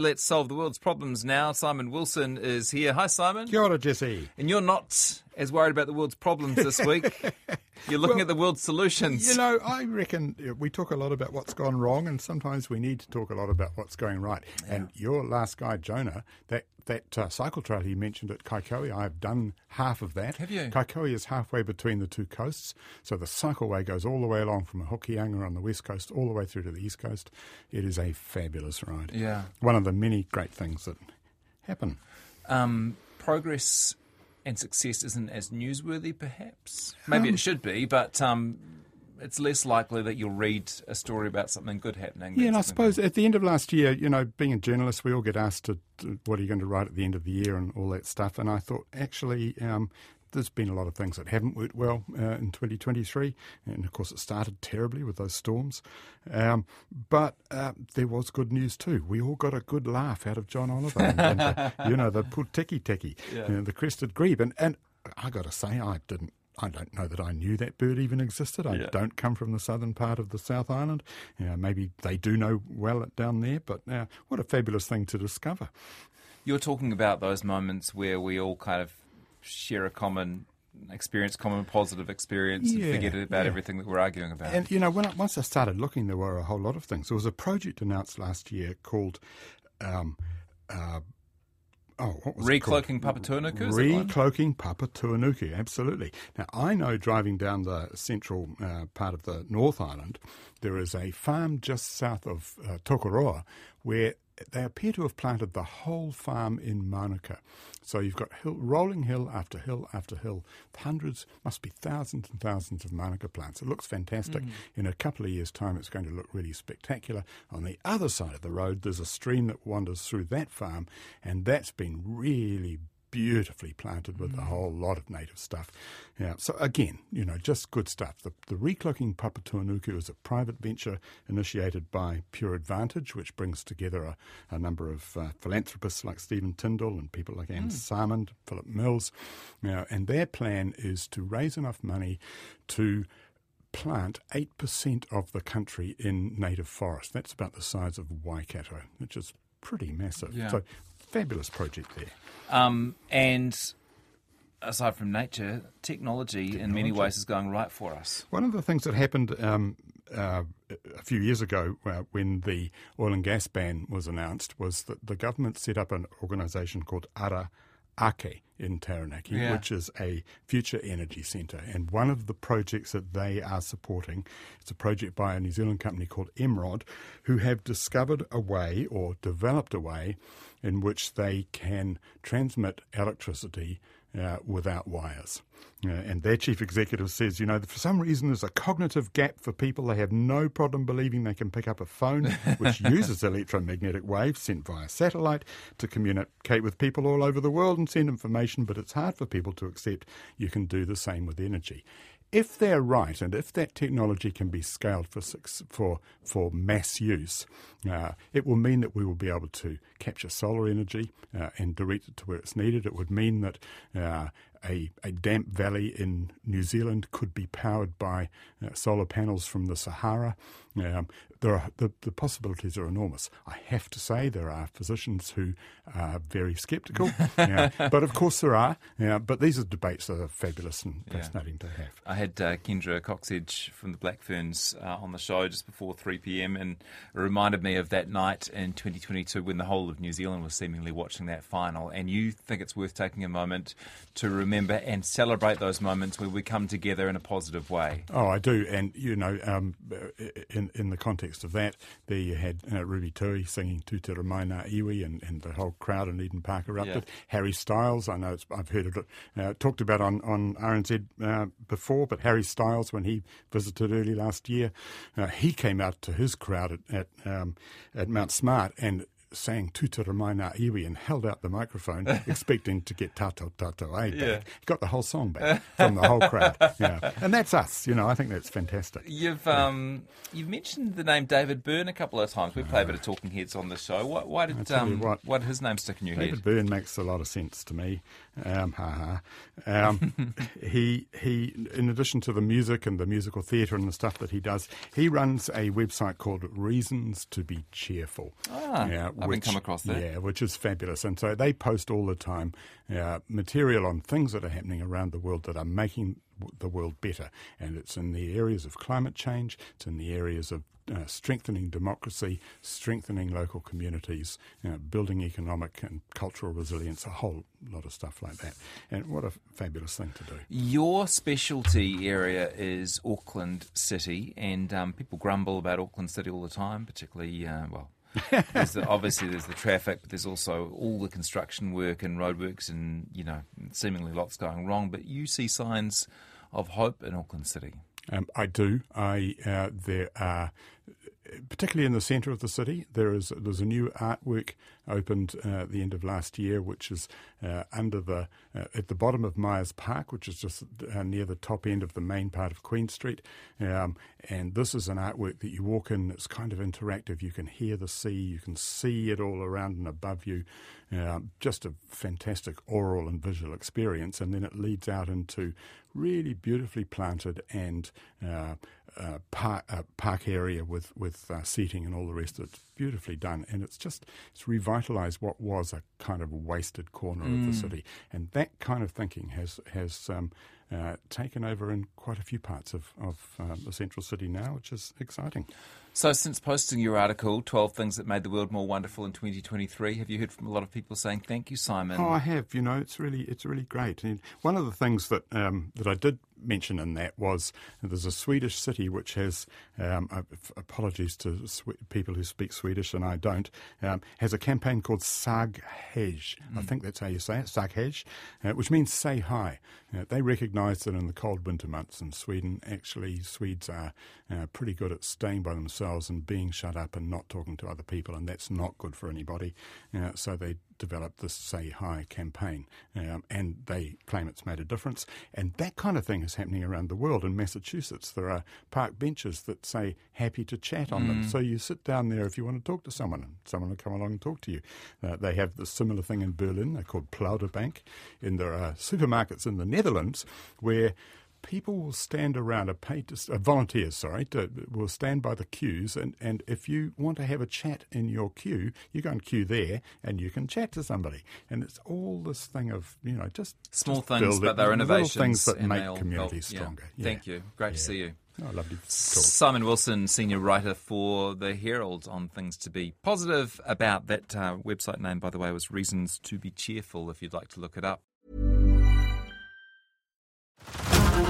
Let's solve the world's problems now. Simon Wilson is here. Hi, Simon. Kia ora, Jesse. And you're not as worried about the world's problems this week. You're looking Well, at the world's solutions. You know, I reckon we talk a lot about what's gone wrong, and sometimes we need to talk a lot about what's going right. And your last guy, Jonah, that that uh, cycle trail he mentioned at Kaikohe, I've done half of that. Have you? Kaikohe is halfway between the two coasts, so the cycleway goes all the way along from Hokianga on the west coast all the way through to the east coast. It is a fabulous ride. Yeah. One of the many great things that happen. um, progress and success isn't as newsworthy, perhaps. Maybe it should be, but um, it's less likely that you'll read a story about something good happening. Yeah, and I suppose at the end of last year, you know, being a journalist, we all get asked to, to what are you going to write at the end of the year and all that stuff. And I thought, actually, um, there's been a lot of things that haven't worked well uh, in 2023. And of course, it started terribly with those storms. Um, but uh, there was good news too. We all got a good laugh out of John Oliver. and, and the, you know, the Puteketeke, you know, the crested grebe. And, and I got to say, I didn't. I don't know that I knew that bird even existed. I Yeah. don't come from the southern part of the South Island. You know, maybe they do know well down there, but uh, what a fabulous thing to discover. You're talking about those moments where we all kind of share a common experience, common positive experience, Yeah, and forget about yeah. everything that we're arguing about. And you know, when I, once I started looking, there were a whole lot of things. There was a project announced last year called. Um, uh, Oh, what was it? Recloaking Papatuanuku, is that one? Recloaking Papatuanuku, absolutely. Now, I know driving down the central uh, part of the North Island, there is a farm just south of uh, Tokoroa where they appear to have planted the whole farm in Manuka. So you've got hill, rolling hill after hill after hill, hundreds, must be thousands and thousands of Manuka plants. It looks fantastic. Mm. In a couple of years' time, it's going to look really spectacular. On the other side of the road, there's a stream that wanders through that farm, and that's been really beautifully planted with a whole lot of native stuff. Yeah, so again, you know, just good stuff. The, the Recloaking Papatuanuku is a private venture initiated by Pure Advantage, which brings together a, a number of uh, philanthropists like Stephen Tindall and people like Anne Salmond, Philip Mills. You know, and their plan is to raise enough money to plant 8% of the country in native forest. That's about the size of Waikato, which is pretty massive. Yeah. So, fabulous project there. Um, and aside from nature, technology, in many ways is going right for us. One of the things that happened um, uh, a few years ago uh, when the oil and gas ban was announced was that the government set up an organisation called Ara Ake in Taranaki, Yeah. which is a future energy centre. And one of the projects that they are supporting is a project by a New Zealand company called Emrod, who have discovered a way or developed a way in which they can transmit electricity uh, without wires. Uh, and their chief executive says, you know, for some reason there's a cognitive gap for people. They have no problem believing they can pick up a phone which uses electromagnetic waves sent via satellite to communicate with people all over the world and send information, but it's hard for people to accept you can do the same with energy. If they're right, and if that technology can be scaled for for for mass use, uh, it will mean that we will be able to capture solar energy uh, and direct it to where it's needed. It would mean that uh, a, a damp valley in New Zealand could be powered by uh, solar panels from the Sahara. Um, there are, the, the possibilities are enormous. I have to say there are physicians who are very sceptical, yeah, but of course there are. Yeah, but these are debates that are fabulous and fascinating to have. I had uh, Kendra Cocksedge from the Black Ferns uh, on the show just before 3 p.m. and it reminded me of that night in 2022 when the whole of New Zealand was seemingly watching that final. And you think it's worth taking a moment to remember and celebrate those moments where we come together in a positive way. Oh, I do, and you know, um, in in the context of that, there you had uh, Ruby Tui singing "Tutira Mai Nga Iwi," and, and the whole crowd in Eden Park erupted. Yeah. Harry Styles, I know I've heard it uh, talked about on on RNZ uh, before, but Harry Styles, when he visited early last year, uh, he came out to his crowd at at, um, at Mount Smart and sang Tutira Mai Nga Iwi and held out the microphone, expecting to get Tato Tato A back. Yeah. He got the whole song back from the whole crowd. Yeah. And that's us, you know, I think that's fantastic. You've um, you've mentioned the name David Byrne a couple of times. We play a bit of Talking Heads on the show. Why, why did um, what, why did his name stick in your David head? David Byrne makes a lot of sense to me. Um, ha ha. Um, he, he, in addition to the music and the musical theatre and the stuff that he does, he runs a website called Reasons to Be Cheerful. Ah, yeah, I've which, come across that. Yeah, which is fabulous. And so they post all the time uh, material on things that are happening around the world that are making the world better. And it's in the areas of climate change, it's in the areas of uh, strengthening democracy, strengthening local communities, you know, building economic and cultural resilience, a whole lot of stuff like that. And what a fabulous thing to do. Your specialty area is Auckland City, and um, people grumble about Auckland City all the time, particularly, uh, well, there's the, obviously there's the traffic, but there's also all the construction work and roadworks, and you know, seemingly lots going wrong. But you see signs of hope in Auckland City. Um, I do. I uh, there are particularly in the centre of the city, there is there's a new artwork opened uh, at the end of last year, which is uh, under the uh, at the bottom of Myers Park, which is just uh, near the top end of the main part of Queen Street. Um, and this is an artwork that you walk in. It's kind of interactive. You can hear the sea, you can see it all around and above you. Uh, just a fantastic oral and visual experience, and then it leads out into really beautifully planted and uh, park, uh, park, area with with uh, seating and all the rest. It's beautifully done, and it's just it's revitalised what was a kind of wasted corner mm. of the mm. city, and that kind of thinking has has um, uh, taken over in quite a few parts of of uh, the central city now, which is exciting. So, since posting your article, 12 Things That Made the World More Wonderful in 2023, have you heard from a lot of people saying, thank you, Simon? Oh, I have. You know, it's really, it's really great. And one of the things that, um, that I did mention in that was there's a Swedish city which has, um, apologies to sw- people who speak Swedish and I don't, um, has a campaign called Sag Hej. Mm. I think that's how you say it, Saghej, uh, which means say hi. Uh, they recognise that in the cold winter months in Sweden, actually, Swedes are uh, pretty good at staying by themselves themselves and being shut up and not talking to other people, and that's not good for anybody. Uh, so they developed this Say Hi campaign, um, and they claim it's made a difference. And that kind of thing is happening around the world. In Massachusetts, there are park benches that say happy to chat on mm. them. So you sit down there if you want to talk to someone, and someone will come along and talk to you. Uh, they have the similar thing in Berlin. They're called Plauderbank. And there are supermarkets in the Netherlands where people will stand around, a paid uh, volunteers, sorry, to, will stand by the queues, and, and if you want to have a chat in your queue, you go and queue there, and you can chat to somebody. And it's all this thing of you know just small just things, but they're innovations, things that make communities help, stronger. Yeah. Thank you. Great yeah. to see you. Oh, lovely. Simon Wilson, senior writer for the Herald, on things to be positive about. That uh, website name, by the way, was Reasons to Be Cheerful. If you'd like to look it up.